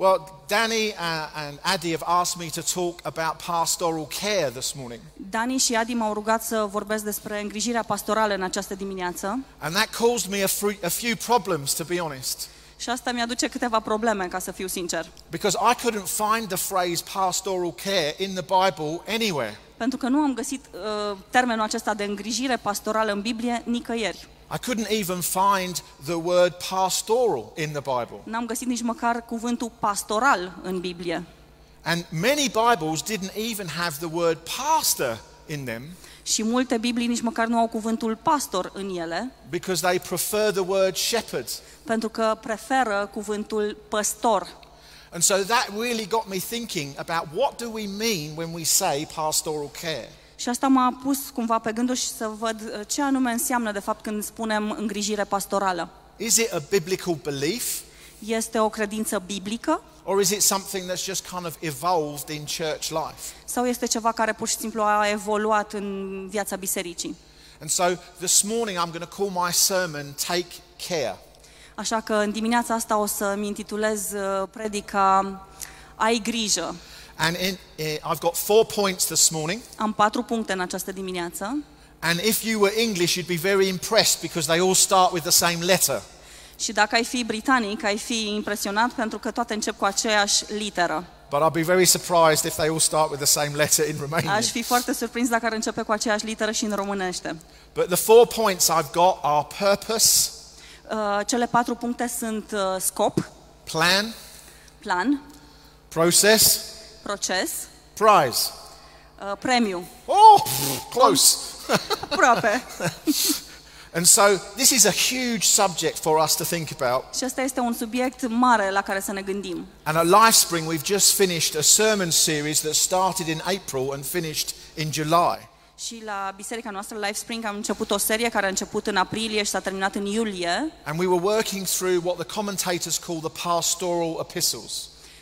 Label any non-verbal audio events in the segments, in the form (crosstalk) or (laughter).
Well, Danny uh, and Adi have asked me to talk about pastoral care this morning. Dani și Adi m-au rugat să vorbesc despre îngrijirea pastorală în această dimineață And that caused me a, fru- a few problems, to be honest. și asta mi-aduce câteva probleme, ca să fiu sincer. Because I couldn't find the phrase pastoral care in the Bible anywhere. Pentru că nu am găsit uh, termenul acesta de îngrijire pastorală în Biblie nicăieri. I couldn't even find the word pastoral in the Bible. N-am găsit nici măcar cuvântul pastoral în Biblie. And many Bibles didn't even have the word pastor in them Și multe Biblii nici măcar nu au cuvântul pastor în ele, because they prefer the word shepherd. pentru că preferă cuvântul păstor. And so that really got me thinking about what do we mean when we say pastoral care? Și asta m-a pus cumva pe gânduri și să văd uh, ce anume înseamnă de fapt când spunem îngrijire pastorală. Is it a biblical belief Este o credință biblică or is it something that's just kind of evolved in church life? sau este ceva care pur și simplu a evoluat în viața bisericii? And so this morning I'm going to call my sermon Take Care. Așa că în dimineața asta o să-mi intitulez uh, predica Ai grijă. And in, eh, I've got four points this morning. Am patru puncte în această dimineață And if you were English, you'd be very impressed because they all start with the same letter. și dacă ai fi britanic, ai fi impresionat pentru că toate încep cu aceeași literă. But I'd be very surprised if they all start with the same letter in Romanian. Aș fi foarte surprins dacă ar începe cu aceeași literă și în românește. But the four points I've got are purpose, Uh, Cele patru puncte sunt uh, scop, plan, plan, process, proces, prize. uh, premiu. Oh, close. (laughs) Aproape. (laughs) And so this is a huge subject for us to think about. Și asta este un subiect mare la care să ne gândim. And at LifeSpring, we've just finished a sermon series that started in April and finished in July. Și la biserica noastră, Life Spring, am început o serie care a început în aprilie și s-a terminat în iulie And we were working through what the commentators call the pastoral epistles.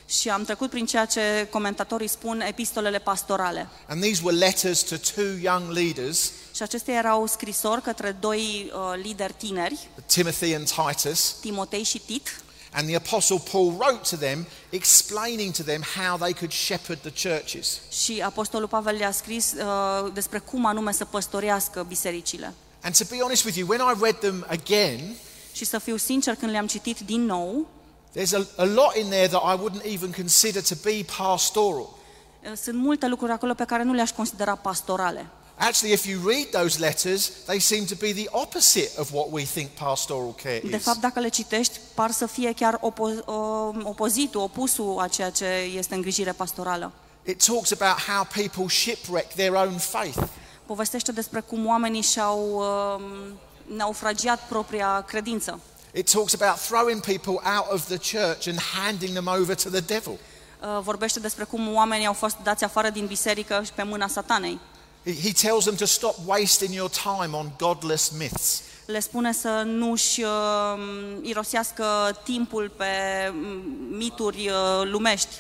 Și am trecut prin ceea ce comentatorii spun epistolele pastorale. And these were letters to two young leaders, Și acestea erau scrisori către doi uh, lideri tineri, Timothy and Titus. Timotei și Tit, And the Apostle Paul wrote to them, explaining to them how they could shepherd the churches. și Apostolul Pavel le-a scris uh, despre cum anume să păstorească bisericile. And to be honest with you, when I read them again, Și să fiu sincer, când le-am citit din nou, there's a, a lot in there that I wouldn't even consider to be pastoral. uh, sunt multe lucruri acolo pe care nu le-aș considera pastorale. Actually, if you read those letters, they seem to be the opposite of what we think pastoral care De is. fapt, dacă le citești, par să fie chiar opo- o- opozitul, opusul a ceea ce este îngrijire pastorală. It talks about how people shipwreck their own faith. Povestește despre cum oamenii și-au um, naufragiat propria credință. It talks about throwing people out of the church and handing them over to the devil. Uh, Vorbește despre cum oamenii au fost dați afară din biserică și pe mâna satanei. He he tells them to stop wasting your time on godless myths. Le spune să nu-și uh, irosească timpul pe mm, mituri uh, lumești.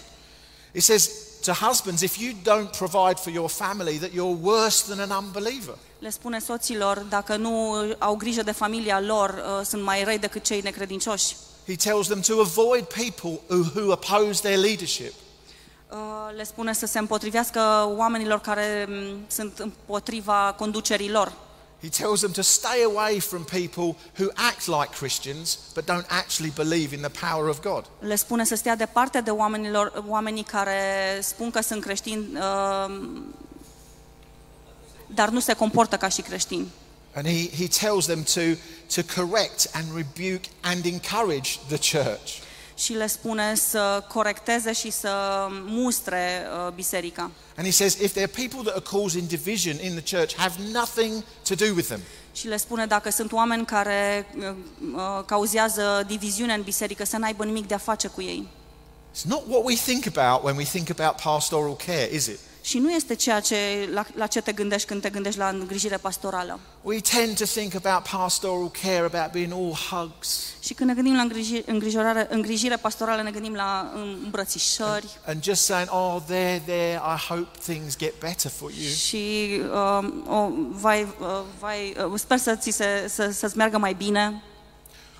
It says to husbands, if you don't provide for your family, that you're worse than an unbeliever. Le spune soților, dacă nu au grijă de familia lor, uh, sunt mai răi decât cei necredincioși. He tells them to avoid people who, who oppose their leadership. Uh, Le spune să se împotrivească oamenilor care mm, sunt împotriva conducerii lor. He tells them to stay away from people who act like Christians but don't actually believe in the power of God. Le spune să stea departe de oamenilor, oamenii care spun că sunt creștini, uh, dar nu se comportă ca și creștini. And he, he tells them to, to correct and rebuke and encourage the church. Și le spune să corecteze și să mustre uh, biserica. And he says if there are people that are causing division in the church, have nothing to do with them. Și le spune dacă sunt oameni care uh, uh, cauzează diviziune în biserică, să n-aibă nimic de a face cu ei. It's not what we think about when we think about pastoral care, is it? Și nu este ceea ce, la, la ce te gândești când te gândești la îngrijire pastorală. We tend to think about pastoral care about being all hugs Și când ne gândim la îngriji, îngrijorare, îngrijire pastorală, ne gândim la îmbrățișări and just saying, oh, there, there, I hope things get better for you. și uh, o, vai, uh, vai, uh, sper să ți se, să, să-ți meargă mai bine.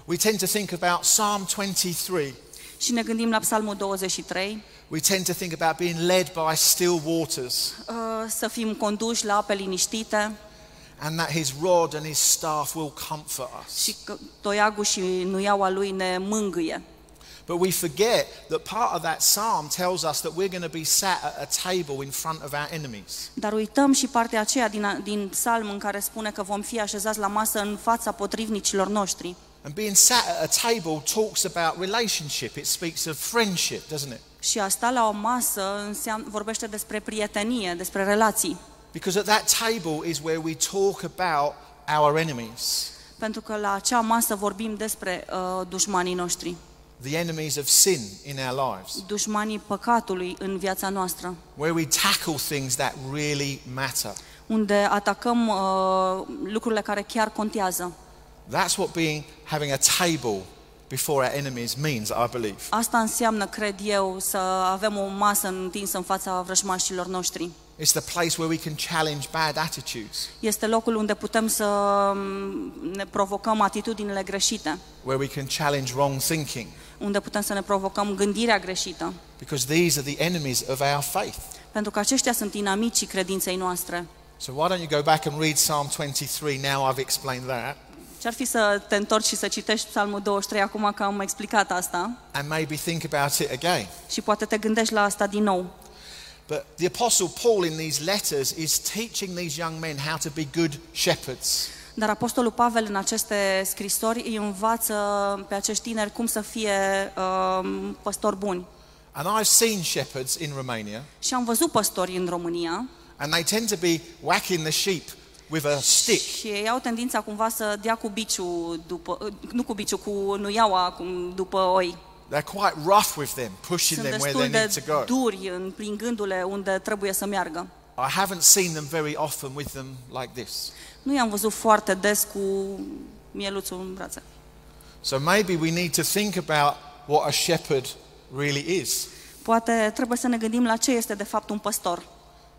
We tend to think about Psalm 23, Și ne gândim la Psalmul 23, we tend to think about being led by still waters uh, să fim conduși la ape liniștite and that his rod and his staff will comfort us. și că toiagul și nuiaua lui ne mângâie. But we forget that part of that psalm tells us that we're going to be sat at a table in front of our enemies. Dar uităm și partea aceea din, din psalm în care spune că vom fi așezați la masă în fața potrivnicilor noștri. And being sat at a table talks about relationship. It speaks of friendship, doesn't it? Și a sta la o masă înseamnă, vorbește despre prietenie, despre relații. Because at that table is where we talk about our enemies, Pentru că la acea masă vorbim despre uh, dușmanii noștri, the enemies of sin in our lives, dușmanii păcatului în viața noastră, where we tackle things that really matter. unde atacăm uh, lucrurile care chiar contează. That's what being having a table before our enemies means, I believe. Asta înseamnă, cred eu, să avem o masă întinsă în fața vrăjmașilor noștri. It's the place where we can challenge bad attitudes, Este locul unde putem să mm, ne provocăm atitudinile greșite, where we can challenge wrong thinking, unde putem să ne provocăm gândirea greșită, because these are the enemies of our faith. pentru că aceștia sunt inamicii credinței noastre. So why don't you go back and read Psalm 23 now I've explained that, Ce-ar fi să te întorci și să citești Psalmul 23 acum că am explicat asta and maybe think about it again. și poate te gândești la asta din nou. But the Apostle Paul in these letters is teaching these young men how to be good shepherds. Dar Apostolul Pavel în aceste scrisori îi învață pe acești tineri cum să fie um, păstori buni. And I've seen shepherds in Romania, Și am văzut păstori în România and they tend to be whacking the sheep with a stick. și ei au tendința cumva să dea cu biciu după, nu cu biciu, cu nuiaua cum, după oi. They're quite rough with them, pushing Sunt them where they destul need to de go. duri împingându-le unde trebuie să meargă. I haven't seen them very often with them like this. Nu i-am văzut foarte des cu mieluțul în brațe. So maybe we need to think about what a shepherd really is. Poate trebuie să ne gândim la ce este de fapt un păstor.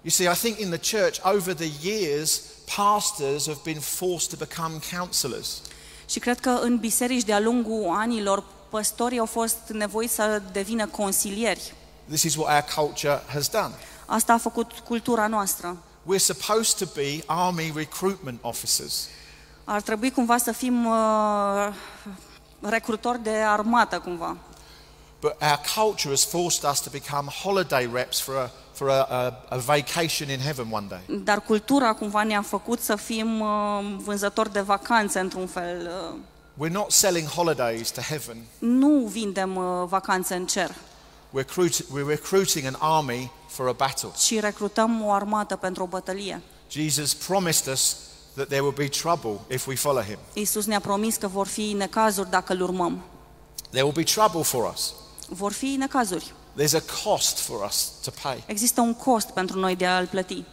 You see, I think in the church over the years, pastors have been forced to become counselors. Și cred că în biserici de-a lungul anilor, păstorii au fost nevoiți să devină consilieri. This is what our culture has done. Asta a făcut cultura noastră. We're supposed to be army recruitment officers. Ar trebui cumva să fim uh, recrutori de armată cumva. But our culture has forced us to become holiday reps for a, for a, a, a vacation in heaven one day. Dar cultura cumva ne-a făcut să fim uh, vânzători de vacanțe într-un fel. Uh, We're not selling holidays to heaven. nu vindem uh, vacanțe în cer, We're, recruit- we're recruiting an army for a battle. ci recrutăm o armată pentru o bătălie. Jesus promised us that there will be trouble if we follow him. Iisus ne-a promis că vor fi necazuri dacă îl urmăm. There will be trouble for us. Vor fi necazuri. There's a cost for us to pay. Există un cost pentru noi de a-l plăti.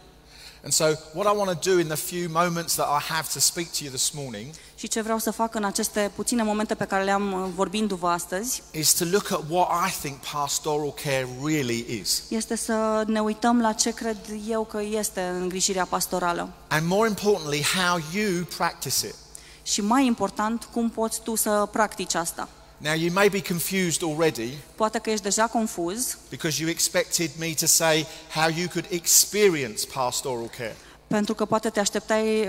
And so, what I want to do in the few moments that I have to speak to you this morning Și ce vreau să fac în aceste puține momente pe care le-am uh, vorbindu-vă astăzi, is to look at what I think pastoral care really is. este să ne uităm la ce cred eu că este îngrijirea pastorală. And more importantly, how you practice it. Și mai important, cum poți tu să practici asta. Now, you may be confused already Poate că ești deja confuz, because you expected me to say how you could experience pastoral care. pentru că poate te așteptai uh,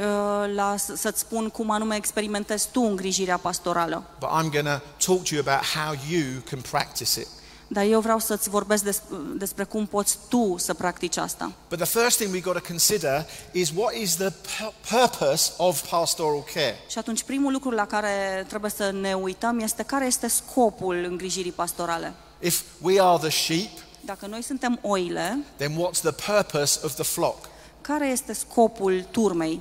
la s- să-ți spun cum anume experimentezi tu îngrijirea pastorală. But I'm going to talk to you about how you can practice it. Dar eu vreau să-ți vorbesc des- despre cum poți tu să practici asta. But the first thing we've got to consider is what is the pu- purpose of pastoral care? Și atunci primul lucru la care trebuie să ne uităm este care este scopul îngrijirii pastorale. If we are the sheep, Dacă noi suntem oile, then what's the purpose of the flock? care este scopul turmei?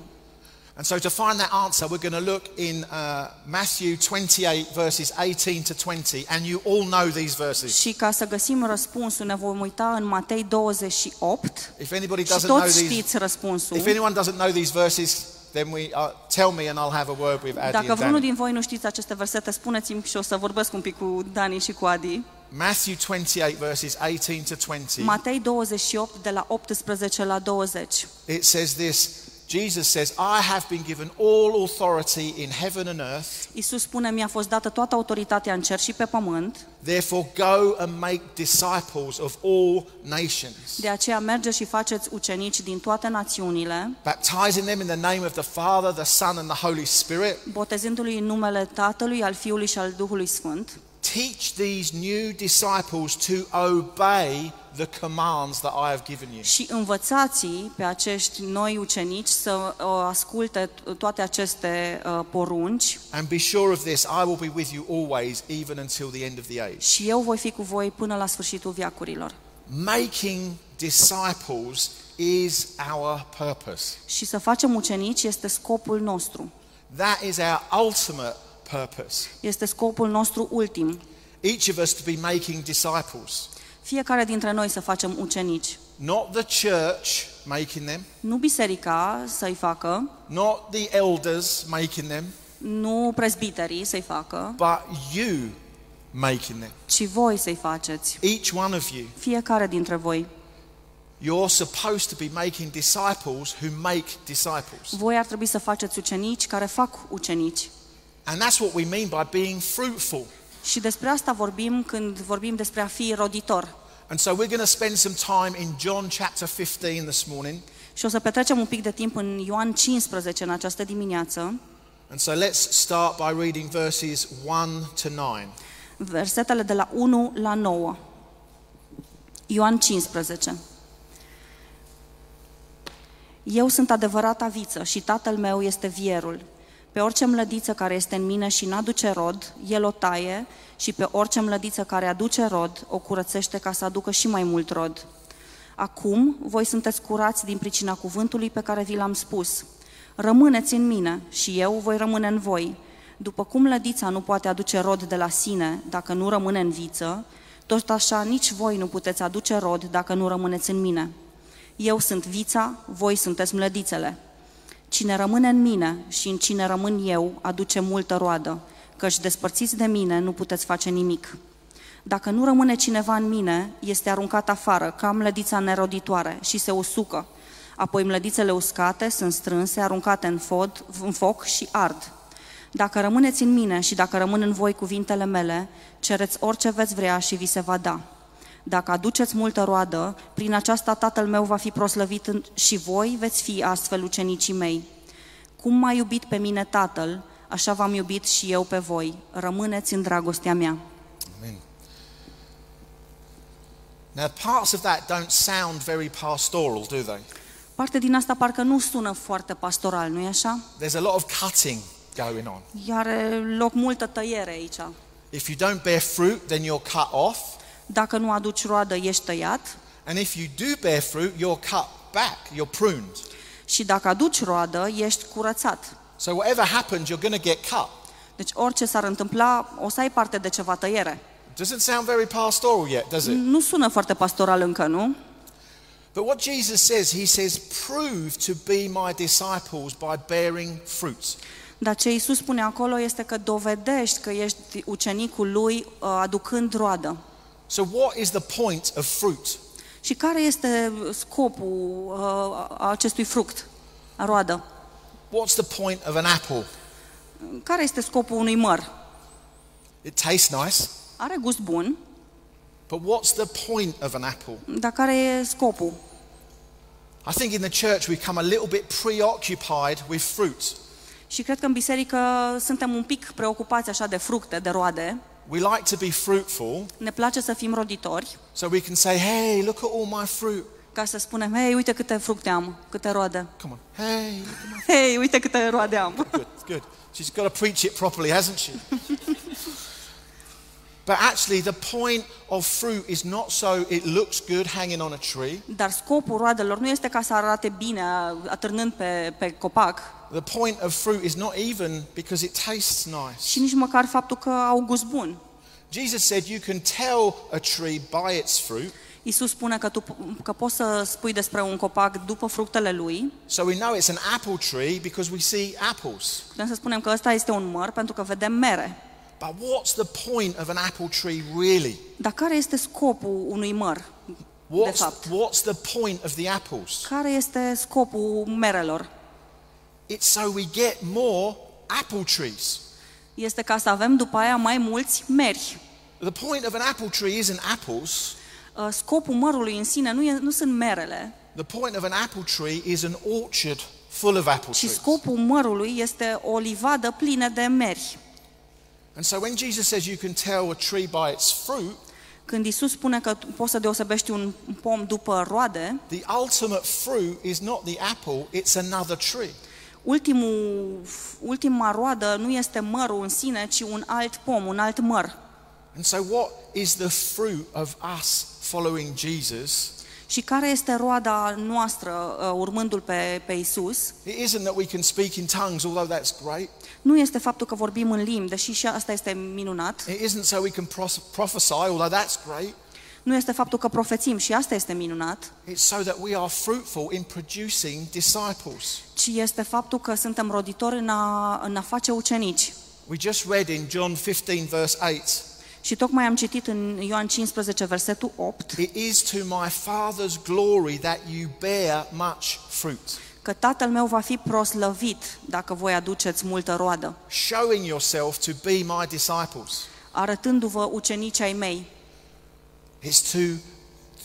And so to find that answer, we're going to look in uh, Matthew 28, verses 18 to 20, and you all know these verses. Și ca să găsim răspunsul, ne vom uita în Matei 28 If anybody și doesn't know toți these, știți răspunsul. if anyone doesn't know these verses, then we uh, tell me and I'll have a word with Adi Dacă and vreunul Danny. din voi nu știți aceste versete, spuneți-mi și o să vorbesc un pic cu Dani și cu Adi. Matthew 28, verses 18 to 20. Matei 28 de la 18 la 20. It says this Jesus says, I have been given all authority in heaven and earth. Isus spune, mi-a fost dată toată autoritatea în cer și pe pământ, Therefore, go and make disciples of all nations, de aceea mergeți și faceți ucenici din toate națiunile, baptizing them in the name of the Father, the Son, and the Holy Spirit. botezându-i în numele Tatălui, al Fiului și al Duhului Sfânt. Teach these new disciples to obey the commands that I have given you. Și învățați pe acești noi ucenici să uh, asculte toate aceste uh, porunci And be sure of this I will be with you always, even until the end of the age. și eu voi fi cu voi până la sfârșitul viacurilor. Making disciples is our purpose. Și să facem ucenici este scopul nostru. That is our ultimate purpose. Este scopul nostru ultim. Each of us to be making disciples. Fiecare dintre noi să facem ucenici. Not the church making them, Nu biserica să-i facă, not the elders making them, nu prezbiterii să-i facă, but you making them. ci voi să-i faceți. Each one of you. Fiecare dintre voi. You're supposed to be making disciples who make disciples. Voi ar trebui să faceți ucenici care fac ucenici. And that's what we mean by being fruitful. Și despre asta vorbim când vorbim despre a fi roditor. And so we're going to spend some time in John chapter 15 this morning. Și o să petrecem un pic de timp în Ioan 15 în această dimineață, And so let's start by reading verses 1 to 9. versetele de la 1 la 9. Ioan 15. Eu sunt adevărata viță și tatăl meu este vierul. Pe orice mlădiță care este în mine și n-aduce rod, el o taie și pe orice mlădiță care aduce rod, o curățește ca să aducă și mai mult rod. Acum voi sunteți curați din pricina cuvântului pe care vi l-am spus. Rămâneți în mine și eu voi rămâne în voi. După cum lădița nu poate aduce rod de la sine dacă nu rămâne în viță, tot așa nici voi nu puteți aduce rod dacă nu rămâneți în mine. Eu sunt vița, voi sunteți mlădițele. Cine rămâne în mine și în cine rămân eu, aduce multă roadă, căci despărțiți de mine nu puteți face nimic. Dacă nu rămâne cineva în mine, este aruncat afară, ca mlădița neroditoare, și se usucă. Apoi mlădițele uscate sunt strânse, aruncate în, fod, în foc și ard. Dacă rămâneți în mine și dacă rămân în voi cuvintele mele, cereți orice veți vrea și vi se va da. Dacă aduceți multă roadă, prin aceasta Tatăl meu va fi proslăvit în- și voi veți fi astfel ucenicii mei. Cum m-a iubit pe mine Tatăl, așa v-am iubit și eu pe voi. Rămâneți în dragostea mea. Amen. Now, parts of that don't sound very pastoral, do they? Parte din asta parcă nu sună foarte pastoral, nu-i așa? There's a lot of cutting going on. Are loc multă tăiere aici. If you don't bear fruit, then you're cut off. Dacă nu aduci roadă, ești tăiat. And if you do bear fruit, you're cut back, you're pruned. Și dacă aduci roadă, ești curățat. So, whatever happens, you're going to get cut. Deci orice s-ar întâmpla, o să ai parte de ceva tăiere. Doesn't sound very pastoral yet, does it? Nu sună foarte pastoral încă, nu? But what Jesus says, he says, prove to be my disciples by bearing fruit. Dar ce Iisus spune acolo este că dovedești că ești ucenicul lui uh, aducând roadă. So, what is the point of fruit? Și care este scopul uh, a acestui fruct, a roadă? What's the point of an apple? Care este scopul unui măr? It tastes nice, Are gust bun, but what's the point of an apple? dar care e scopul? I think in the church we come a little bit preoccupied with fruit. Și cred că în biserică suntem un pic preocupați așa de fructe, de roade. We like to be fruitful Ne place să fim roditori, so we can say, hey, look at all my fruit. ca să spunem, hei, uite câte fructe am, câte roade. Come on. Hey, look at my Hei, uite câte roade am. good, good. She's got to preach it properly, hasn't she? (laughs) but actually, the point of fruit is not so it looks good hanging on a tree. Dar scopul roadelor nu este ca să arate bine atârnând pe, pe copac The point of fruit is not even because it tastes nice. și nici măcar faptul că au gust bun. Jesus said you can tell a tree by its fruit. Iisus spune că, tu, că poți să spui despre un copac după fructele lui. So we know it's an apple tree because we see apples. Putem să spunem că ăsta este un măr pentru că vedem mere. But what's the point of an apple tree really? Dar care este scopul unui măr, de What's, fapt? what's the point of the apples? Care este scopul merelor? It's so we get more apple trees. este ca să avem după aia mai mulți meri. The point of an apple tree isn't apples. Uh, Scopul mărului în sine nu, e, nu sunt merele, The point of an apple tree is an orchard full of apple ci trees. scopul mărului este o livadă plină de meri. And so when Jesus says you can tell a tree by its fruit, Când Isus spune că tu poți să deosebești un pom după roade, the ultimate fruit is not the apple, it's another tree. Ultimul, ultima roadă nu este mărul în sine, ci un alt pom, un alt măr. And so what is the fruit of us following Jesus? Și care este roada noastră uh, urmându-L pe, pe Isus? It isn't that we can speak in tongues, although that's great. Nu este faptul că vorbim în limbi, deși și asta este minunat. It isn't so we can pros- prophesy, although that's great. Nu este faptul că profețim și asta este minunat, It's so that we are fruitful in producing disciples. Ci este faptul că suntem roditori în a, în a face ucenici. We just read in John 15, verse 8 Și tocmai am citit în Ioan 15, versetul 8, It is to my Father's glory that you bear much fruit, că Tatăl meu va fi proslăvit dacă voi aduceți multă roadă, showing yourself to be my disciples. arătându-vă ucenicii ai mei. It's to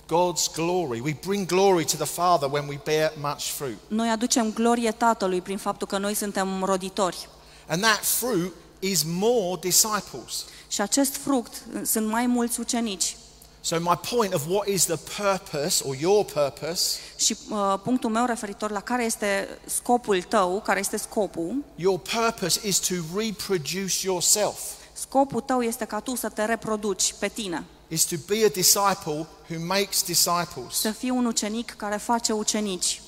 God's glory. We bring glory to the Father when we bear much fruit. Noi aducem glorie Tatălui prin faptul că noi suntem roditori. And that fruit is more disciples. Și acest fruct sunt mai mulți ucenici. So, my point of what is the purpose or your purpose, Și uh, punctul meu referitor la care este scopul tău, care este scopul, your purpose is to reproduce yourself, scopul tău este ca tu să te reproduci pe tine, is to be a disciple who makes disciples. să fii un ucenic care face ucenici.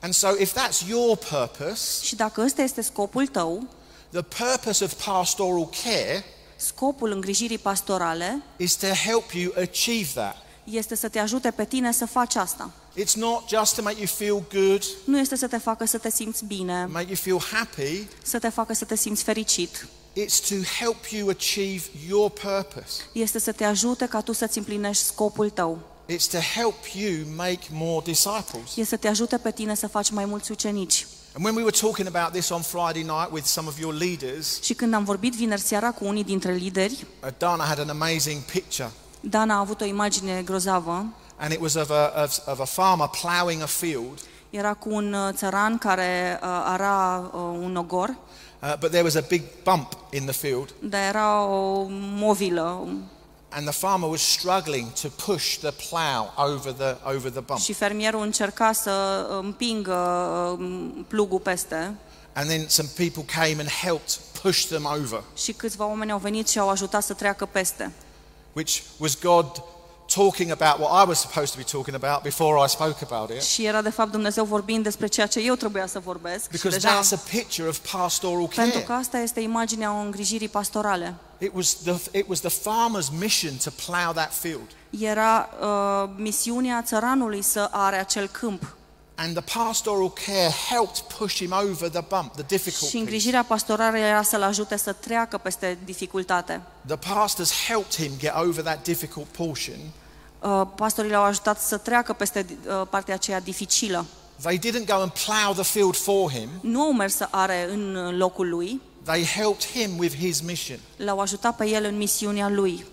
And so, if that's your purpose, Și dacă ăsta este scopul tău, the purpose of pastoral care scopul îngrijirii pastorale is to help you achieve that. este să te ajute pe tine să faci asta. It's not just to make you feel good, Nu este să te facă să te simți bine, make you feel happy, să te facă să te simți fericit. It's to help you achieve your purpose. Este să te ajute ca tu să-ți împlinești scopul tău. It's to help you make more disciples. Este să te ajute pe tine să faci mai mulți ucenici. And when we were talking about this on Friday night with some of your leaders, Și când am vorbit vineri seara cu unii dintre lideri, uh, Dana had an amazing picture. Dana a avut o imagine grozavă. And it was of a, of, of a farmer ploughing a field, Era cu un uh, țăran care uh, ara uh, un ogor, uh, but there was a big bump in the field, dar era o movilă and the farmer was struggling to push the plough over the, over the bump. și fermierul încerca să împingă uh, plugul peste And then some people came and helped push them over, și câțiva oameni au venit și au ajutat să treacă peste. which was God talking about what I was supposed to be talking about before I spoke about it. Și era de fapt Dumnezeu vorbind despre ceea ce eu trebuia să vorbesc. Și Because deja, that's a picture of pastoral pentru că care. asta este imaginea îngrijirii pastorale. It was the, it was the farmer's mission to plough that field. Era uh, misiunea țăranului să are acel câmp. And the pastoral care helped push him over the bump, the difficult Și piece. îngrijirea pastorală era să-l ajute să treacă peste dificultate. The pastors helped him get over that difficult portion. Uh, Pastorii l-au ajutat să treacă peste uh, partea aceea dificilă. They didn't go and plough the field for him. Nu au mers să are în locul lui, They helped him with his mission. l-au ajutat pe el în misiunea lui.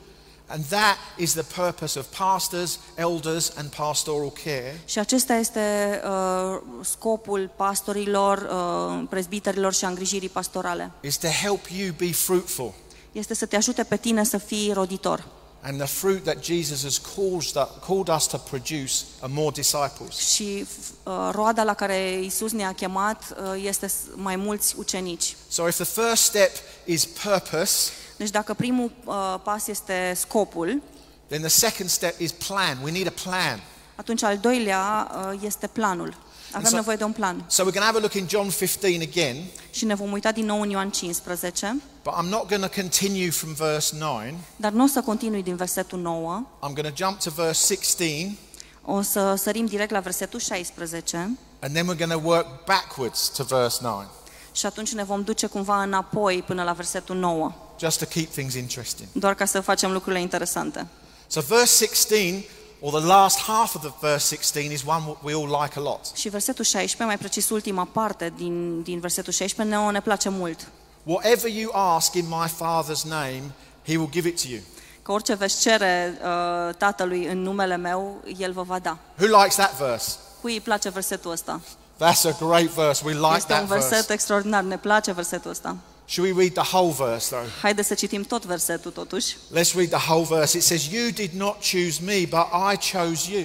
And that is the purpose of pastors, elders, and pastoral care. Și acesta este uh, scopul pastorilor, uh, prezbiterilor și a îngrijirii pastorale. Is to help you be fruitful. Este să te ajute pe tine să fii roditor. And the fruit that Jesus has caused, called us to produce are more disciples. Și uh, roada la care Isus ne-a chemat uh, este s- mai mulți ucenici. So if the first step is purpose, Deci dacă primul uh, pas este scopul, then the second step is plan. We need a plan. atunci al doilea uh, este planul. Avem so- nevoie de un plan. So we're going to have a look in John 15 again, Și ne vom uita din nou în Ioan 15, but I'm not going to continue from verse 9. dar nu o să continui din versetul 9, I'm going to jump to verse 16, o să sărim direct la versetul 16 and then we're going to work backwards to verse 9, și atunci ne vom duce cumva înapoi până la versetul 9, just to keep things interesting. doar ca să facem lucrurile interesante. So verse 16 or the last half of the verse 16 is one we all like a lot. Și versetul 16, mai precis ultima parte din, din versetul 16, ne, ne place mult. Whatever you ask in my Father's name, he will give it to you. Că orice veți cere uh, Tatălui în numele meu, El vă va da. Who likes that verse? Cui îi place versetul ăsta? That's a great verse. We like Este un that verset verse. extraordinar, ne place versetul ăsta. Should we read the whole verse though? Haideți să citim tot versetul totuși. Let's read the whole verse. It says, You did not choose me, but I chose you.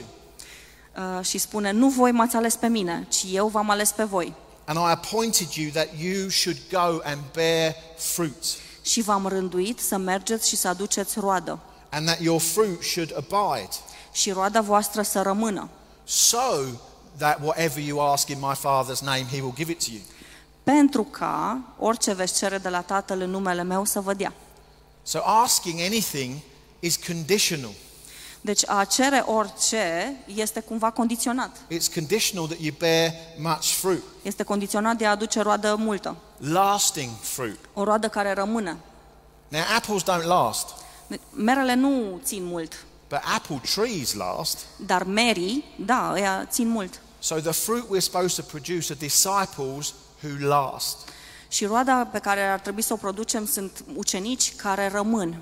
Uh, și spune, nu voi m-ați ales pe mine, ci eu v-am ales pe voi. And I appointed you that you should go and bear fruit, Și v-am rânduit să mergeți și să aduceți roadă. and that your fruit should abide, Și roada voastră să rămână. so that whatever you ask in my Father's name, he will give it to you. Pentru ca orice veți cere de la Tatăl în numele meu să vă dea. So asking anything is conditional. Deci a cere orice este cumva condiționat. It's conditional that you bear much fruit, Este condiționat de a aduce roadă multă. lasting fruit. O roadă care rămâne. Now, apples don't last, Merele nu țin mult, but apple trees last. dar merii, da, ăia țin mult. So the fruit we're supposed to produce are disciples who last. Și roada pe care ar trebui să o producem sunt ucenici care rămân.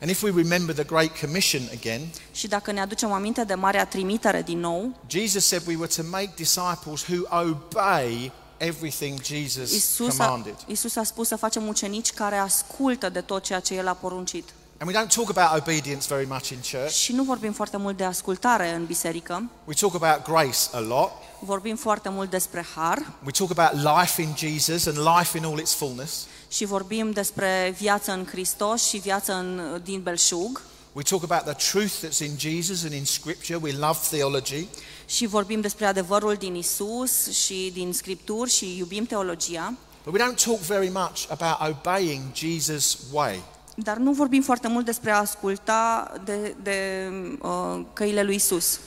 And if we remember the Great Commission again, Și dacă ne aducem aminte de Marea Trimitere din nou, Jesus said we were to make disciples who obey everything Jesus Isus a, commanded. Isus a spus să facem ucenici care ascultă de tot ceea ce El a poruncit. And we don't talk about obedience very much in church. Și nu vorbim foarte mult de ascultare în biserică, We talk about grace a lot. vorbim foarte mult despre har We talk about life in Jesus and life in all its fullness. și vorbim despre viață în Hristos și viață în, din belșug We talk about the truth that's in Jesus and in Scripture. We love theology. și vorbim despre adevărul din Isus și din Scripturi și iubim teologia, But we don't talk very much about obeying Jesus' way. Dar nu vorbim foarte mult despre a asculta de, de uh, căile lui Isus.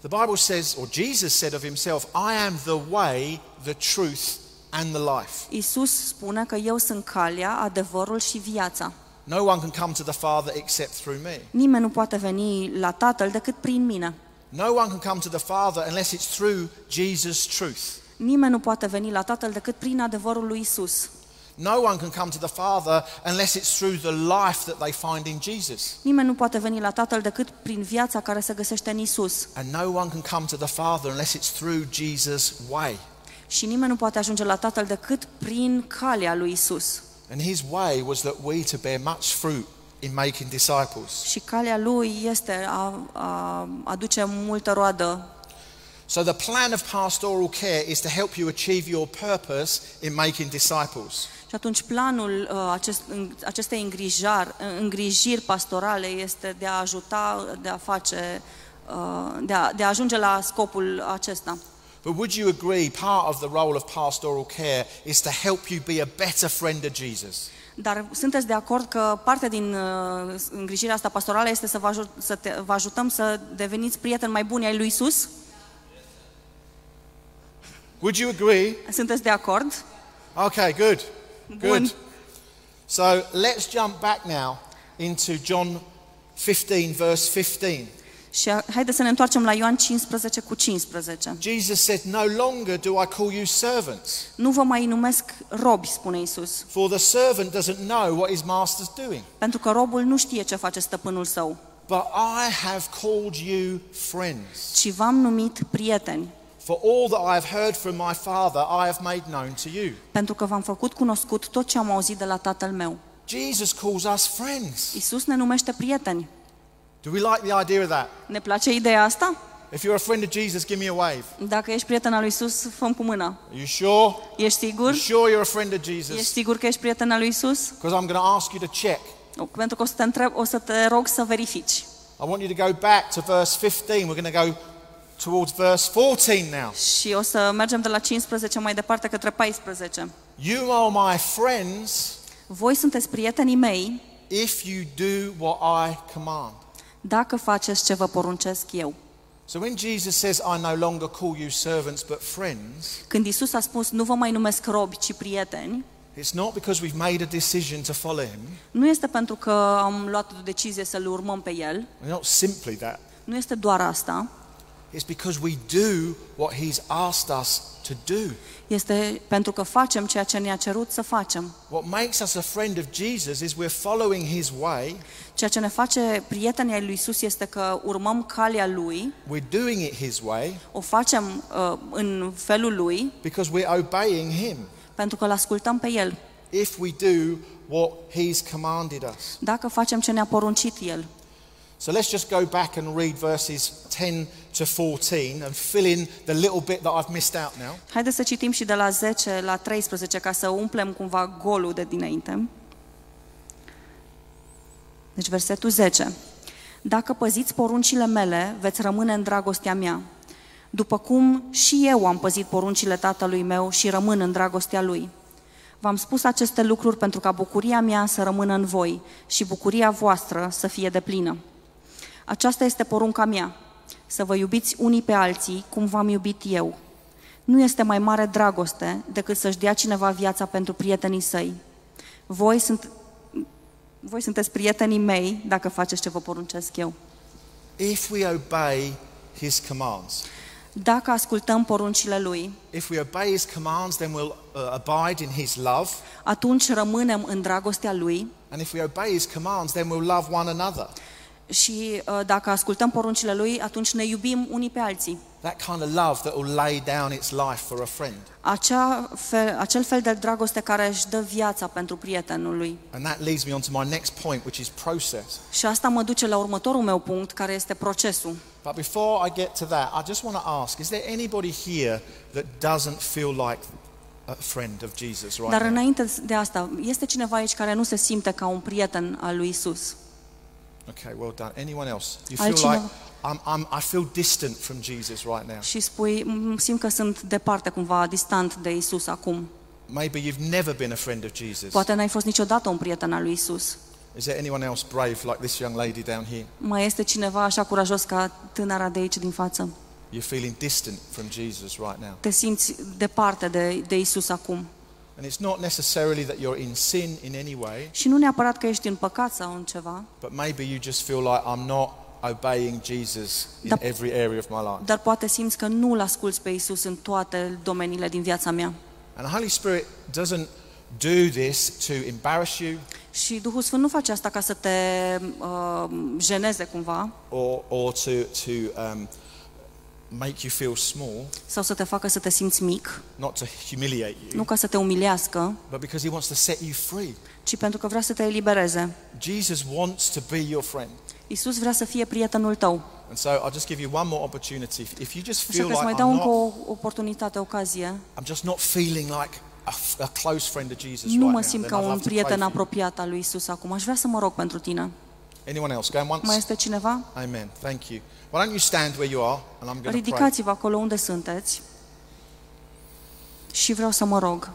The Bible says, or Jesus said of himself, I am the way, the truth, and the life. Isus spune că eu sunt calea, adevărul și viața. No one can come to the Father except through me. Nimeni nu poate veni la Tatăl decât prin mine. No one can come to the Father unless it's through Jesus' truth. Nimeni nu poate veni la Tatăl decât prin adevărul lui Isus. No one can come to the Father unless it's through the life that they find in Jesus. Nimeni nu poate veni la Tatăl decât prin viața care se găsește în Isus. And no one can come to the Father unless it's through Jesus' way. Și nimeni nu poate ajunge la Tatăl decât prin calea lui Isus. And his way was that we to bear much fruit in making disciples. Și calea lui este a, a aduce multă roadă. So the plan of pastoral care is to help you achieve your purpose in making disciples. Și atunci planul uh, acest, în- acestei îngrijar, îngrijiri pastorale este de a ajuta, de a face, uh, de a, de a ajunge la scopul acesta. But would you agree part of the role of pastoral care is to help you be a better friend of Jesus? Dar sunteți de acord că parte din uh, îngrijirea asta pastorală este să vă, ajut, să te, vă ajutăm să deveniți prieteni mai buni ai lui Isus? Would you agree? Sunteți de acord? Okay, good. Good. Bun. So let's jump back now into John 15, verse 15. Și a- haideți să ne întoarcem la Ioan 15 cu 15. Jesus said, No longer do I call you servants, Nu vă mai numesc robi, spune Isus, for the servant doesn't know what his master's doing. pentru că robul nu știe ce face stăpânul său, But I have called you friends. ci v-am numit prieteni, For all that I have heard from my Father, I have made known to you. pentru că v-am făcut cunoscut tot ce am auzit de la Tatăl meu. Jesus calls us friends. Isus ne numește prieteni. Do we like the idea of that? Ne place ideea asta? If you're a friend of Jesus, give me a wave. Dacă ești prieten al lui Isus, făm cu mâna. Are you sure? Ești sigur? You sure you're a friend of Ești Jesus? sigur că ești prieten al lui Isus? Because I'm going to ask you to check. Pentru că o să te, întreb, o să te rog să verifici. I want you to go back to verse 15. We're going to go towards verse 14 now. Și o să mergem de la 15 mai departe către 14. You are my friends Voi sunteți prietenii mei if you do what I command. dacă faceți ce vă poruncesc eu. So when Jesus says, I no longer call you servants but friends, Când Isus a spus, nu vă mai numesc robi, ci prieteni, it's not because we've made a decision to follow him. nu este pentru că am luat o decizie să-L urmăm pe El, Not simply that. Nu este doar asta, It's because we do what He's asked us to do. este pentru că facem ceea ce ne-a cerut să facem. What makes us a friend of Jesus is we're following His way, Ceea ce ne face prieteni ai lui Isus este că urmăm calea lui, we're doing it His way o facem uh, în felul lui, because we're obeying Him. pentru că îl ascultăm pe el. If we do what He's commanded us. Dacă facem ce ne-a poruncit el. So let's just go back and read verses 10 to 14 and fill in the little bit that I've missed out now. Haideți să citim și de la 10 la 13 ca să umplem cumva golul de dinainte. Deci versetul 10. Dacă păziți poruncile mele, veți rămâne în dragostea mea. După cum și eu am păzit poruncile tatălui meu și rămân în dragostea lui. V-am spus aceste lucruri pentru ca bucuria mea să rămână în voi și bucuria voastră să fie deplină. Aceasta este porunca mea, să vă iubiți unii pe alții cum v-am iubit eu. Nu este mai mare dragoste decât să-și dea cineva viața pentru prietenii săi. Voi, sunt, voi sunteți prietenii mei dacă faceți ce vă poruncesc eu. If we obey His commands, Dacă ascultăm poruncile lui, if we obey His commands, then we'll uh, abide in His love. atunci rămânem în dragostea lui And if we obey His commands, then we'll love one another. Și uh, dacă ascultăm poruncile lui, atunci ne iubim unii pe alții. That kind of love that will lay down its life for a friend. Acea fel, acel fel de dragoste care își dă viața pentru prietenul lui. And that leads me on to my next point, which is process. Și asta mă duce la următorul meu punct, care este procesul. But before I get to that, I just want to ask is there anybody here that doesn't feel like a friend of Jesus right Dar now? înainte de asta, este cineva aici care nu se simte ca un prieten al lui Isus? Okay, well done. Anyone else? You feel Altcineva? like I'm, I'm, I feel distant from Jesus right now. Și spui, "M, simt că sunt departe, cumva, distant de Isus acum. Maybe you've never been a friend of Jesus. Poate n-ai fost niciodată un prieten al lui Isus. Is there anyone else brave like this young lady down here? Mai este cineva așa curajos ca tânăra de aici din față? You're feeling distant from Jesus right now. Te simți departe de, de Isus acum. And it's not necessarily that you're in sin in any way, Și nu neapărat că ești în păcat sau în ceva, but maybe you just feel like I'm not obeying Jesus in Da- every area of my life. dar poate simți că nu-L asculți pe Isus în toate domeniile din viața mea. And the Holy Spirit doesn't do this to embarrass you Și Duhul Sfânt nu face asta ca să te uh, jeneze cumva or, or to, to um, make you feel small, sau să te facă să te simți mic, not to humiliate you, nu ca să te umilească, but because He wants to set you free. ci pentru că vrea să te elibereze. Jesus wants to be your friend. Isus vrea să fie prietenul tău. And so I'll just give you one more opportunity. If- If you just Așa feel că îți like mai I'm dau încă not, o oportunitate, o ocazie. I'm just not feeling like a, f- a close friend of Jesus Nu right mă now, simt then ca I'd un love to pray prieten for you. apropiat al lui Isus acum. Aș vrea să mă rog pentru tine. Anyone else? Going once? Mai este cineva? Amen. Thank you. Why don't you stand where you are and I'm going to pray. Ridicați-vă acolo unde sunteți și vreau să mă rog.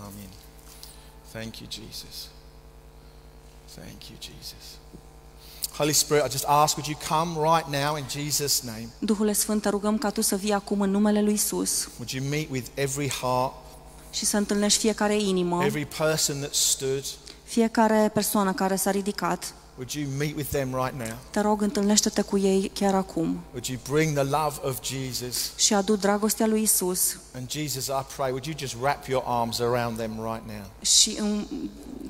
Amen. Thank you, Jesus. Thank you, Jesus. Holy Spirit, I just ask, would you come right now in Jesus' name? Duhule Sfânt, te rugăm ca Tu să vii acum în numele lui Isus Would you meet with every heart, și să întâlnești fiecare inimă, every person that stood? fiecare persoană care s-a ridicat. Would you meet with them right now? Te rog, întâlnește-te cu ei chiar acum Would you bring the love of Jesus? și adu dragostea lui Isus And Jesus, I pray, would you just wrap your arms around them right now? și îm-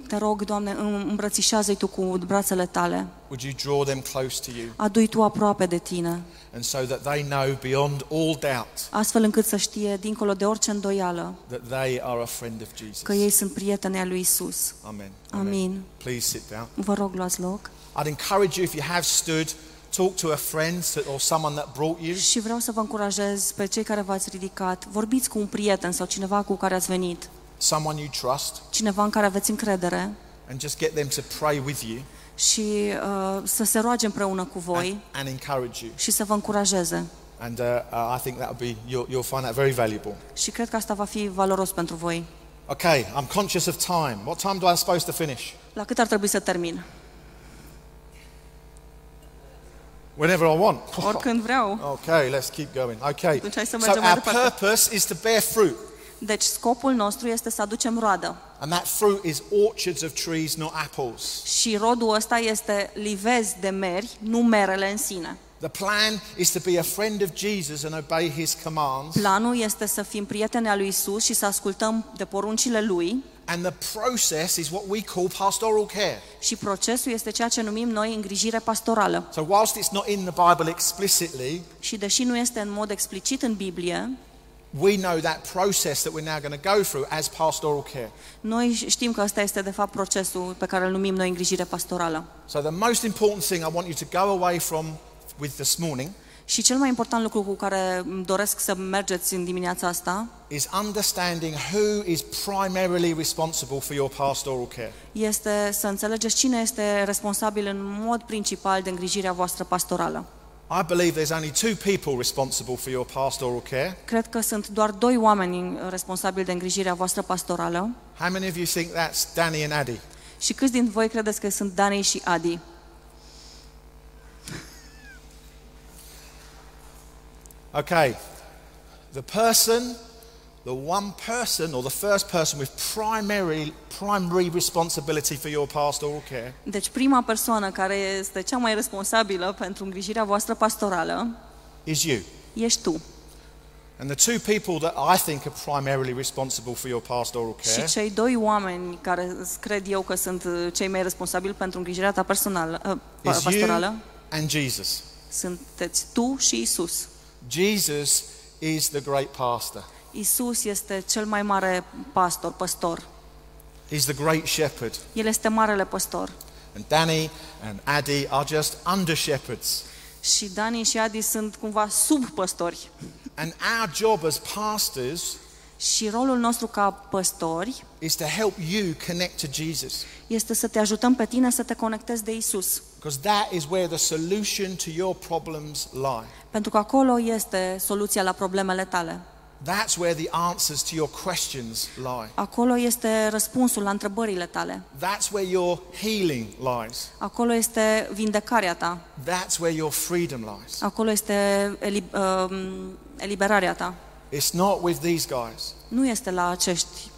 te rog, Doamne, îm- îmbrățișează-i Tu cu brațele Tale. Would you draw them close to you? Adu-i Tu aproape de Tine, And so that they know beyond all doubt astfel încât să știe, dincolo de orice îndoială, that they are a friend of Jesus. că ei sunt prieteni ai lui Isus. Amen. Amin. Please sit down. Vă rog, luați loc. I'd encourage you, if you have stood, talk to a friend or someone that brought you. Și vreau să vă încurajez pe cei care v-ați ridicat, vorbiți cu un prieten sau cineva cu care ați venit, someone you trust, cineva în care aveți încredere and just get them to pray with you și uh, să se roage împreună cu voi and, and encourage you. și să vă încurajeze. And uh, uh, I think that would be, you'll, you'll find that very valuable. Și cred că asta va fi valoros pentru voi. Okay, I'm conscious of time. What time do I supposed to finish? La cât ar trebui să termin? Whenever I want. Oricând vreau. (laughs) Okay, let's keep going. Okay. Atunci hai să So mergem mai our departe. purpose is to bear fruit. Deci scopul nostru este să aducem roadă. And that fruit is orchards of trees, not apples. Și rodul ăsta este livezi de meri, nu merele în sine. The plan is to be a friend of Jesus and obey his commands. Planul este să fim prieteni al lui Isus și să ascultăm de poruncile lui And the process is what we call pastoral care. și procesul este ceea ce numim noi îngrijire pastorală. So, whilst it's not in the Bible explicitly, Și deși nu este în mod explicit în Biblie, we know that process that we're now going to go through as pastoral care. noi știm că ăsta este de fapt procesul pe care îl numim noi îngrijire pastorală. So, the most important thing I want you to go away from with this morning Și cel mai important lucru cu care îmi doresc să mergeți în dimineața asta is understanding who is primarily responsible for your pastoral care. este să înțelegeți cine este responsabil în mod principal de îngrijirea voastră pastorală. I believe there's only two people responsible for your pastoral care. Cred că sunt doar doi oameni responsabili de îngrijirea voastră pastorală. How many of you think that's Danny and Addy? Și câți din voi credeți că sunt Dani și Adi? Okay, the person, the one person, or the first person with primary, primary responsibility for your pastoral care Deci prima persoană care este cea mai responsabilă pentru îngrijirea voastră pastorală is you. ești tu. And the two people that I think are primarily responsible for your pastoral care Și cei doi oameni care îți cred eu că sunt uh, cei mai responsabili pentru îngrijirea ta personală, uh, pa- is you pastorală and Jesus. sunteți tu și Isus. Jesus is the great pastor. Isus este cel mai mare pastor, păstor. He's the great shepherd. El este marele păstor. And Danny and Addy are just under shepherds. Și Dani și Adi sunt cumva sub păstori. And our job as pastors Și rolul nostru ca păstori is to help you connect to Jesus. este să te ajutăm pe tine să te conectezi de Isus. Because that is where the solution to your problems lie. Pentru că acolo este soluția la problemele tale. That's where the answers to your questions lie. Acolo este răspunsul la întrebările tale. That's where your healing lies. Acolo este vindecarea ta. That's where your freedom lies. Acolo este eli- um, eliberarea ta. It's not with these guys. Nu este la acești,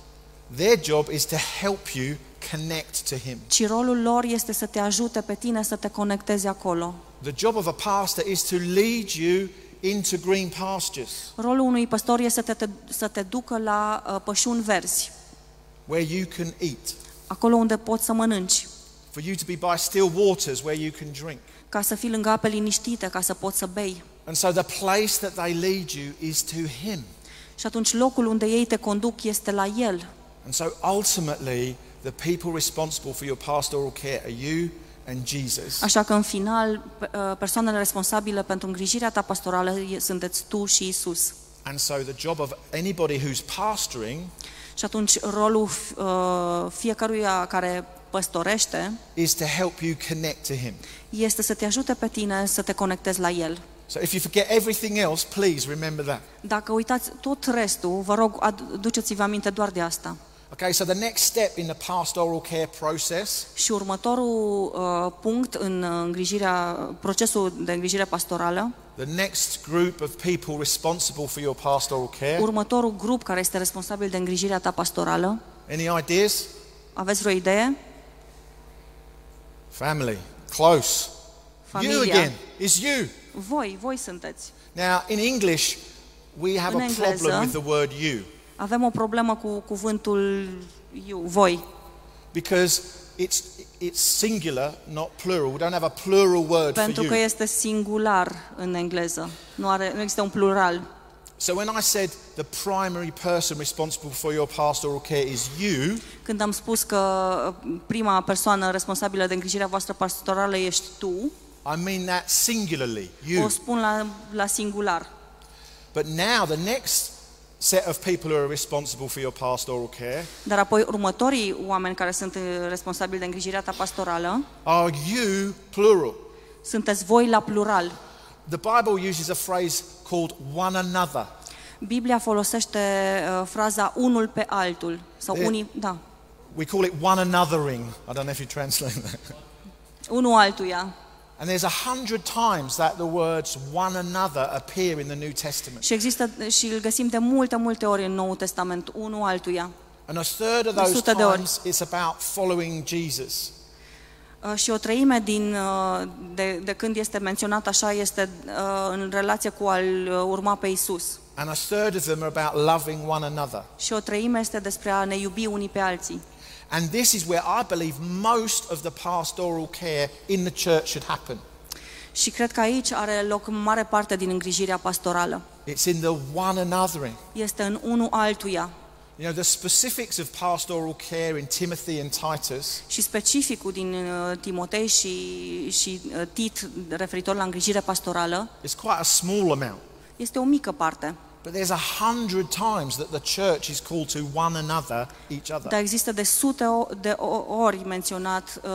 Their job is to help you connect to Him. ci rolul lor este să te ajute pe tine să te conectezi acolo. The job of a pastor is to lead you into green pastures Rolul unui păstor este să te, să te ducă la uh, pășuni verzi, where you can eat, acolo unde poți să mănânci, for you to be by still waters where you can drink. ca să fii lângă ape liniștite, ca să poți să bei. And so the place that they lead you is to Him. Și atunci locul unde ei te conduc este la El. And so ultimately, the people responsible for your pastoral care are you and Jesus. Așa că în final, pe- uh, persoanele responsabile pentru îngrijirea ta pastorală e- sunteți tu și Isus. And so the job of anybody who's pastoring Și atunci rolul f- uh, fiecăruia care păstorește is to help you connect to Him. este să te ajute pe tine să te conectezi la El. So if you forget everything else, please remember that. Dacă uitați tot restul, vă rog, aduceți-vă aminte doar de asta. Okay, so the next step in the pastoral care process Și următorul uh, punct în uh, îngrijirea, procesul de îngrijire pastorală, The next group of people responsible for your pastoral care. următorul grup care este responsabil de îngrijirea ta pastorală, Any ideas? aveți vreo idee? Family. Close. You again. It's you. Voi, voi sunteți. Now, in English, we have În a engleză. problem with the word you Avem o problemă cu cuvântul you, voi, because it's, it's singular, not plural. We don't have a plural word pentru for că you. este singular în engleză. Nu, are, nu există un plural. So when I said the primary person responsible for your pastoral care is you, Când am spus că uh, prima persoană responsabilă de îngrijirea voastră pastorală ești tu, I mean that singularly, o you. spun la, la singular. But now the next set of people who are responsible for your pastoral care Dar apoi următorii oameni care sunt uh, responsabili de îngrijirea ta pastorală are you, plural. sunteți voi la plural. The Bible uses a phrase called one another. Biblia folosește uh, fraza unul pe altul sau E- unii, da, We call it one anothering. I don't know if you translate that. unul altuia. And there's a hundred times that the words one another appear in the New Testament. Și există și îl găsim de multe, multe ori în Noul Testament, unul altuia. And a third of those Sute de ori. times it's about following Jesus. Uh, Și o treime din, uh, de, de când este menționat așa este uh, în relație cu al uh, urma pe Isus. And a third of them are about loving one another. Și o treime este despre a ne iubi unii pe alții. And this is where I believe most of the pastoral care in the church should happen. Și cred că aici are loc mare parte din îngrijirea pastorală. It's in the one anothering. Este în unul altuia. You know, the specifics of pastoral care in Timothy and Titus Și specificul din uh, Timotei și, și uh, Tit referitor la îngrijire pastorală is quite a small amount. este o mică parte. But there's a hundred times that the church is called to one another, each other. Dar există de sute o- de o- ori menționat uh,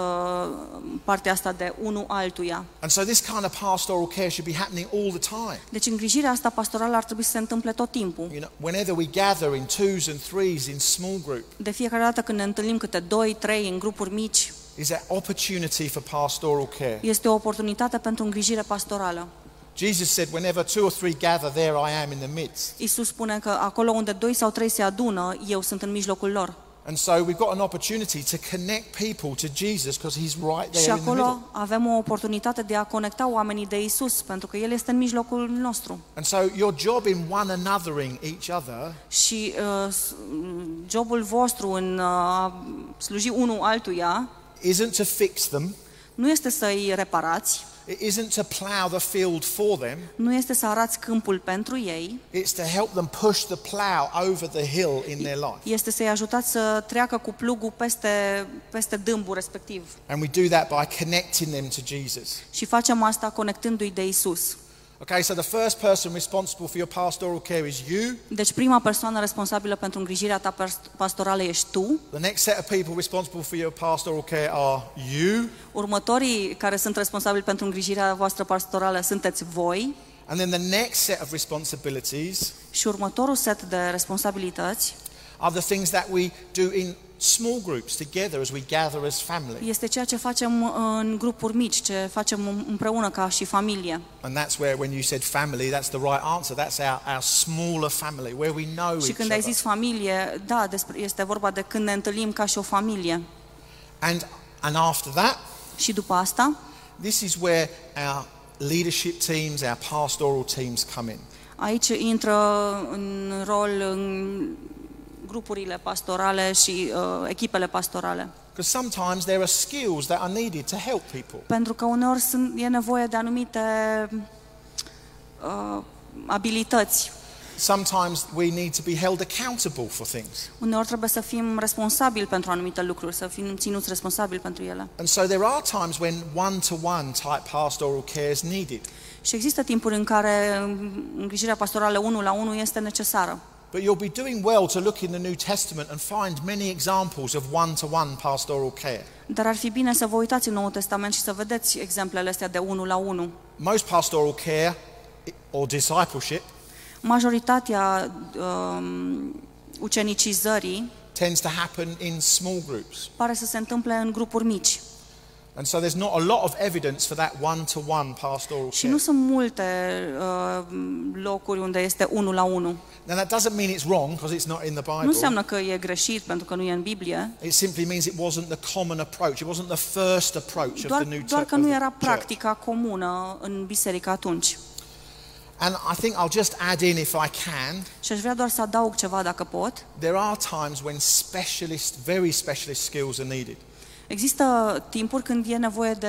partea asta de unul altuia. And so this kind of pastoral care should be happening all the time. Deci îngrijirea asta pastorală ar trebui să se întâmple tot timpul. You know, whenever we gather in twos and threes in small group, De fiecare dată când ne întâlnim câte doi, trei în grupuri mici, is that opportunity for pastoral care. este o oportunitate pentru îngrijire pastorală. Jesus said, whenever two or three gather, there I am in the midst. Isus spune că acolo unde doi sau trei se adună, eu sunt în mijlocul lor. And so we've got an opportunity to connect people to Jesus because he's right Și there in the acolo middle. avem o oportunitate de a conecta oamenii de Isus, pentru că El este în mijlocul nostru. And so your job in one anothering each other Și uh, s- jobul vostru în uh, a sluji unul altuia isn't to fix them, nu este să-i reparați, it isn't to plough the field for them, nu este să arați câmpul pentru ei, it's to help them push the plough over the hill in their life. este să-i ajutați să treacă cu plugul peste, peste dâmbul respectiv. And we do that by connecting them to Jesus. Și facem asta conectându-i de Isus. Okay, so the first person responsible for your pastoral care is you. Deci prima persoană responsabilă pentru îngrijirea ta pers- pastorală ești tu, The next set of people responsible for your pastoral care are you. următorii care sunt responsabili pentru îngrijirea voastră pastorală sunteți voi And then the next set of responsibilities și următorul set de responsabilități are the things that we do in small groups together as we gather as family. este ceea ce facem în grupuri mici, ce facem împreună ca și familie. And that's where, when you said family, that's the right answer. That's our, our smaller family, where we know Și each când ai other. zis familie, da, despre, este vorba de când ne întâlnim ca și o familie. And, and after that, Și după asta, this is where our leadership teams, our pastoral teams come in. aici intră în rol în grupurile pastorale și uh, echipele pastorale. Because sometimes there are skills that are needed to help people. Pentru că uneori sunt, e nevoie de anumite uh, abilități. Sometimes we need to be held accountable for things. Uneori trebuie să fim responsabili pentru anumite lucruri, să fim ținuți responsabili pentru ele. And so there are times when one to one type pastoral care is needed. Și există timpuri în care îngrijirea pastorală unul la unul este necesară. But you'll be doing well to look in the New Testament and find many examples of one to one pastoral care. Dar ar fi bine să vă uitați în Noul Testament și să vedeți exemplele astea de unul la unul. Most pastoral care or discipleship Majoritatea um, ucenicizării tends to happen in small groups. pare să se întâmple în grupuri mici. And so there's not a lot of evidence for that one to one pastoral Și care. nu sunt multe uh, locuri unde este unul la unul. Now that doesn't mean it's wrong because it's not in the Nu Bible. înseamnă că e greșit pentru că nu e în Biblie, It simply means it wasn't the common approach. It wasn't the first approach of the New doar Te- că nu era practica comună în biserică atunci. And I think I'll just add in, if I can, Și aș vrea doar să adaug ceva dacă pot. there are times when specialist, very specialist skills are needed. Există timpuri când e nevoie de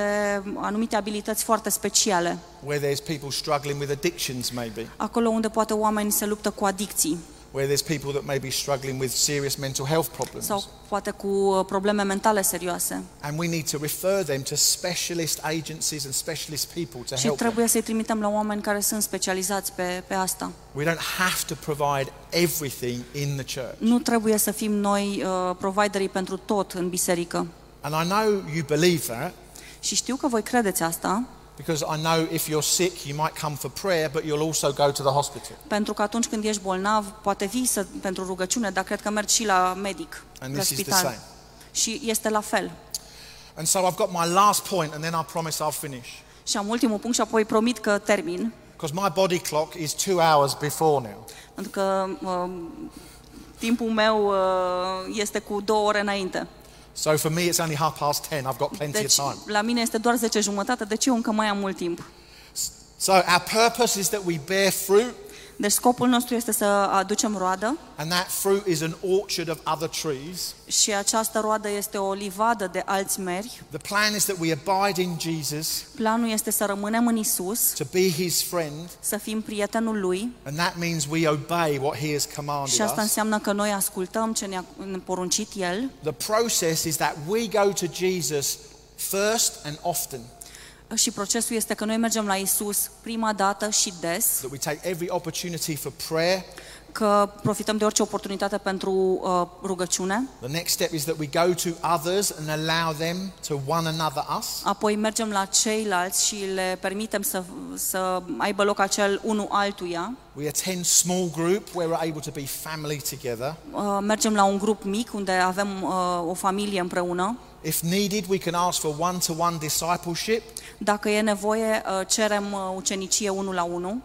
anumite abilități foarte speciale, Where there's people struggling with addictions, maybe. acolo unde poate oamenii se luptă cu adicții Where there's people that may be struggling with serious mental health problems. sau poate cu uh, probleme mentale serioase. And we need to refer them to specialist agencies and specialist people to Și help them. trebuie să-i trimitem la oameni care sunt specializați pe, pe asta. We don't have to provide everything in the church. Nu trebuie să fim noi uh, providerii pentru tot în biserică. And I know you believe that Și știu că voi credeți asta, because I know if you're sick, you might come for prayer, but you'll also go to the hospital. pentru că atunci când ești bolnav, poate vii să, pentru rugăciune, dar cred că mergi și la medic, And la this is the spital. same. Și este la fel. And so I've got my last point, and then I promise I'll finish. Și am ultimul punct și apoi promit că termin. Because my body clock is two hours before now. Pentru că uh, timpul meu uh, este cu două ore înainte. So for me, it's only half past ten. I've got plenty Deci of time. la mine este doar 10 jumătate, deci eu încă mai am mult timp. So our purpose is that we bear fruit, Deci scopul nostru este să aducem roadă and that fruit is an orchard of other trees. și această roadă este o livadă de alți meri. The plan is that we abide in Jesus, Planul este să rămânem în Isus, to be His friend, să fim prietenul lui and that means we obey what He has și commanded asta us. înseamnă că noi ascultăm ce ne-a ne-a poruncit El The process is that we go to Jesus first and often, și procesul este că noi mergem la Isus prima dată și des, that we take every opportunity for prayer. că profităm de orice oportunitate pentru uh, rugăciune, The next step is that we go to others and allow them to one another us. apoi mergem la ceilalți și le permitem să, să aibă loc acel unul altuia, We attend small group where we're able to be family together. Uh, mergem la un grup mic unde avem uh, o familie împreună. If needed, we can ask for one-to-one discipleship. Dacă e nevoie, uh, cerem uh, ucenicie unul la unul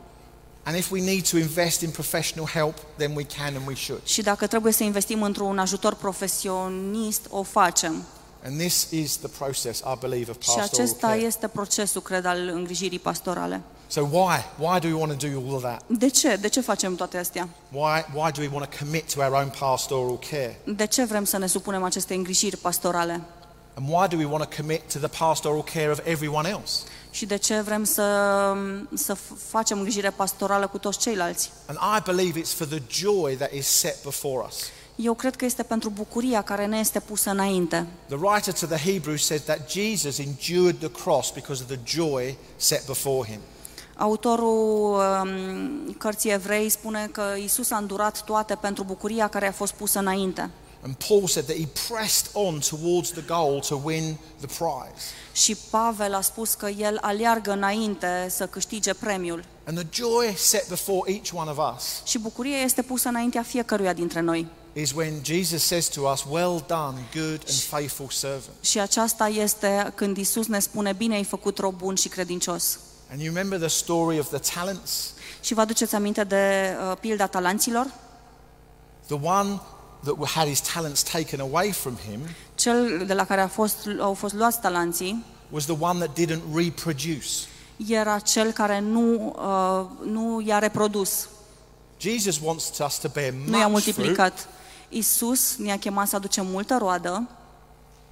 And if we need to invest in professional help, then we can and we should. și dacă trebuie să investim într-un ajutor profesionist, o facem. And this is the process, I believe, of Și pastoral acesta care. este procesul, cred, al îngrijirii pastorale. So why? Why do we want to do all of that? De ce? De ce facem toate astea? Why, why do we want to commit to our own pastoral care? De ce vrem să ne supunem aceste îngrijiri pastorale? And why do we want to commit to the pastoral care of everyone else? Și de ce vrem să, să facem îngrijire pastorală cu toți ceilalți? And I believe it's for the joy that is set before us. Eu cred că este pentru bucuria care ne este pusă înainte. The writer to the Hebrews says that Jesus endured the cross because of the joy set before him. Autorul um, cărții evrei spune că Isus a îndurat toate pentru bucuria care a fost pusă înainte. And Paul said that he pressed on towards the goal to win the prize. Și Pavel a spus că el aleargă înainte să câștige premiul. And the joy set before each one of us Și bucuria este pusă înaintea fiecăruia dintre noi. is when Jesus says to us, Well done, good and faithful servant. Și aceasta este când Isus ne spune, bine ai făcut rob bun și credincios. And you remember the story of the talents? Și vă aduceți aminte de uh, pilda talanților? The one that had his talents taken away from him Cel de la care a fost, au fost luați talanții was the one that didn't reproduce. era cel care nu, uh, nu i-a reprodus, Jesus wants us to bear nu i-a much fruit, multiplicat. Isus ne-a chemat să aducem multă roadă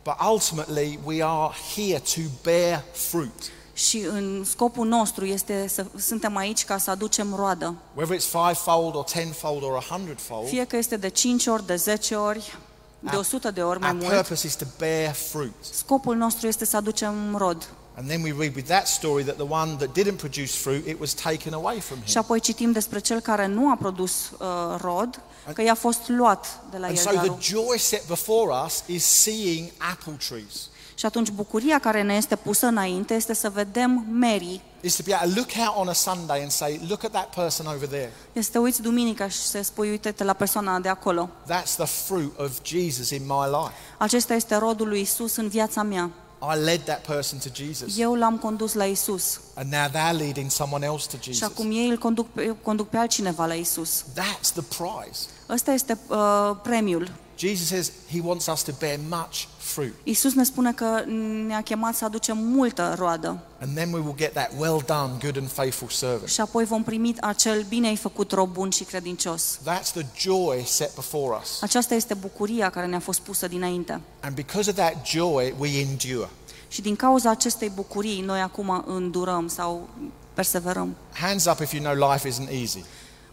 but ultimately we are here to bear fruit. Și în scopul nostru este să suntem aici ca să aducem roadă. Whether it's fivefold or tenfold or a hundredfold, Fie că este de 5 ori, de 10 ori, de 100 de ori mai our mult, purpose is to bear fruit. scopul nostru este să aducem rod. And then we read with that story that the one that didn't produce fruit, it was taken away from Și him. apoi citim despre cel care nu a produs uh, rod, că i-a fost luat de la And el so the darul. joy set before us is seeing apple trees. Și atunci bucuria care ne este pusă înainte este să vedem merii. Is to be able to look out on a Sunday and say, look at that person over there. Este să uiți duminica și să spui, uite-te la persoana de acolo. That's the fruit of Jesus in my life. Acesta este rodul lui Isus în viața mea. I led that person to Jesus. Eu l-am condus la Isus And now they're leading someone else to și Jesus. acum ei îl conduc, pe- conduc pe altcineva la Isus. That's the prize. Ăsta este uh, premiul. Jesus says he wants us to bear much fruit. Isus ne spune că ne-a chemat să aducem multă roadă And then we will get that well done, good and faithful servant. și apoi vom primi acel bine ai făcut rob bun și credincios. That's the joy set before us. Aceasta este bucuria care ne-a fost pusă dinainte. And because of that joy, we endure. Și din cauza acestei bucurii, noi acum îndurăm sau perseverăm. Hands up if you know life isn't easy.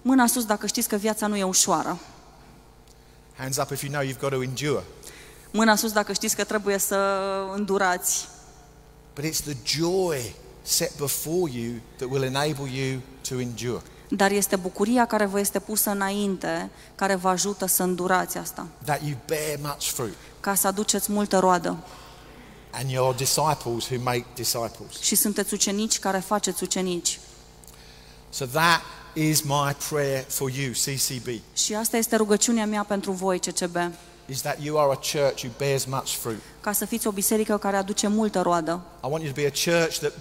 Mâna sus dacă știți că viața nu e ușoară. Hands up if you know you've got to endure. Mâna sus dacă știți că trebuie să îndurați. But it's the joy set before you that will enable you to endure. Dar este bucuria care vă este pusă înainte, care vă ajută să îndurați asta, That you bear much fruit. ca să aduceți multă roadă. And you're disciples who make disciples. Și sunteți ucenici care faceți ucenici. So that is my prayer for you, CCB, Și asta este rugăciunea mea pentru voi, CCB, is that you are a church who bears much fruit. ca să fiți o biserică care aduce multă roadă. I want you to be a church that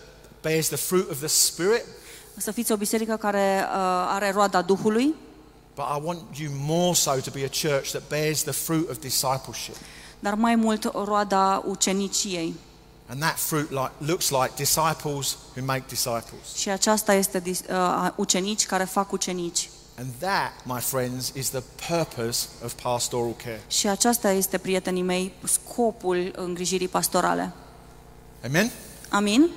bears the fruit of the Spirit, Să fiți o biserică care uh, are roada Duhului, but I want you more so to be a church that bears the fruit of discipleship. dar mai mult roada uceniciei. And that fruit like, looks like disciples who make disciples. Și aceasta este dis- uh, ucenici care fac ucenici. And that, my friends, is the purpose of pastoral care. Și aceasta este, prietenii mei, scopul îngrijirii pastorale. Amen? Amin?